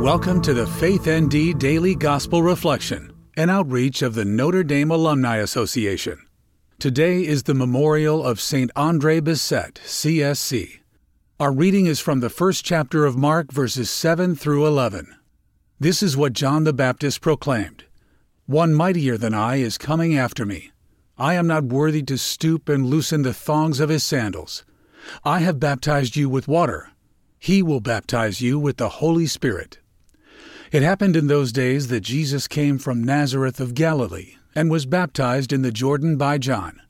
Welcome to the Faith ND Daily Gospel Reflection, an outreach of the Notre Dame Alumni Association. Today is the memorial of St. Andre Bessette, CSC. Our reading is from the first chapter of Mark, verses 7 through 11. This is what John the Baptist proclaimed One mightier than I is coming after me. I am not worthy to stoop and loosen the thongs of his sandals. I have baptized you with water. He will baptize you with the Holy Spirit. It happened in those days that Jesus came from Nazareth of Galilee and was baptized in the Jordan by John.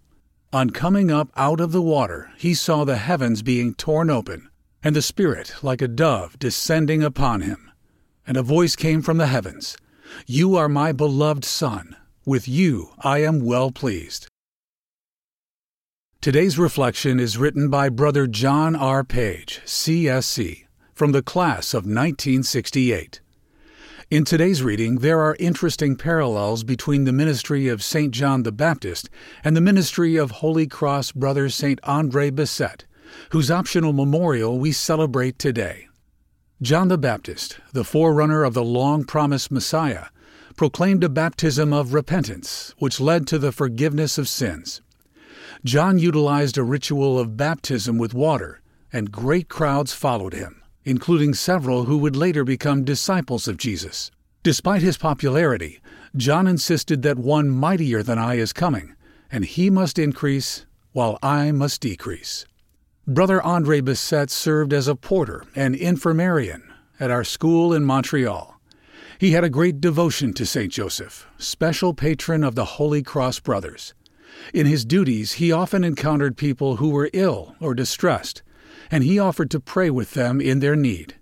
On coming up out of the water, he saw the heavens being torn open, and the Spirit like a dove descending upon him. And a voice came from the heavens You are my beloved Son. With you I am well pleased. Today's reflection is written by Brother John R. Page, CSC, from the class of 1968. In today's reading, there are interesting parallels between the ministry of St. John the Baptist and the ministry of Holy Cross Brother St. Andre Bessette, whose optional memorial we celebrate today. John the Baptist, the forerunner of the long promised Messiah, proclaimed a baptism of repentance, which led to the forgiveness of sins. John utilized a ritual of baptism with water, and great crowds followed him, including several who would later become disciples of Jesus. Despite his popularity, John insisted that one mightier than I is coming, and he must increase while I must decrease. Brother Andre Bessette served as a porter and infirmarian at our school in Montreal. He had a great devotion to St. Joseph, special patron of the Holy Cross Brothers. In his duties, he often encountered people who were ill or distressed, and he offered to pray with them in their need.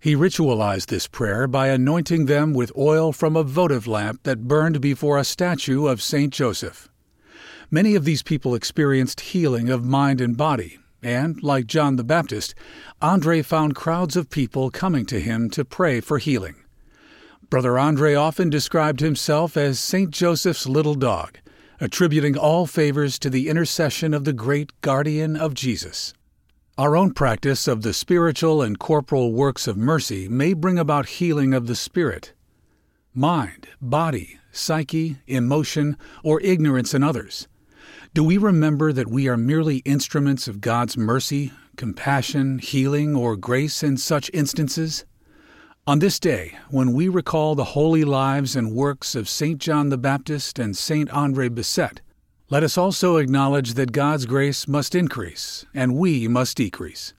He ritualized this prayer by anointing them with oil from a votive lamp that burned before a statue of St. Joseph. Many of these people experienced healing of mind and body, and, like John the Baptist, Andre found crowds of people coming to him to pray for healing. Brother Andre often described himself as St. Joseph's little dog attributing all favors to the intercession of the great guardian of Jesus. Our own practice of the spiritual and corporal works of mercy may bring about healing of the spirit, mind, body, psyche, emotion, or ignorance in others. Do we remember that we are merely instruments of God's mercy, compassion, healing, or grace in such instances? On this day, when we recall the holy lives and works of St. John the Baptist and St. Andre Bessette, let us also acknowledge that God's grace must increase and we must decrease.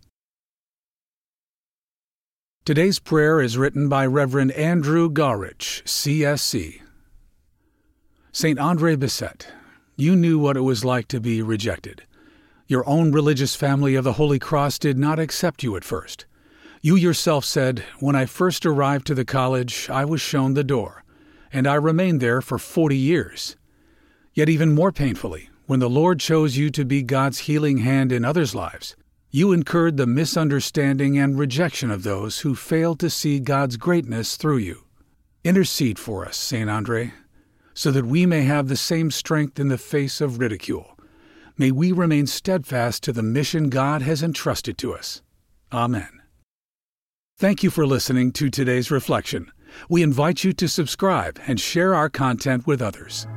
Today's prayer is written by Reverend Andrew Gawrych, CSC. St. Andre Bessette, you knew what it was like to be rejected. Your own religious family of the Holy Cross did not accept you at first. You yourself said, When I first arrived to the college, I was shown the door, and I remained there for forty years. Yet, even more painfully, when the Lord chose you to be God's healing hand in others' lives, you incurred the misunderstanding and rejection of those who failed to see God's greatness through you. Intercede for us, St. Andre, so that we may have the same strength in the face of ridicule. May we remain steadfast to the mission God has entrusted to us. Amen. Thank you for listening to today's reflection. We invite you to subscribe and share our content with others.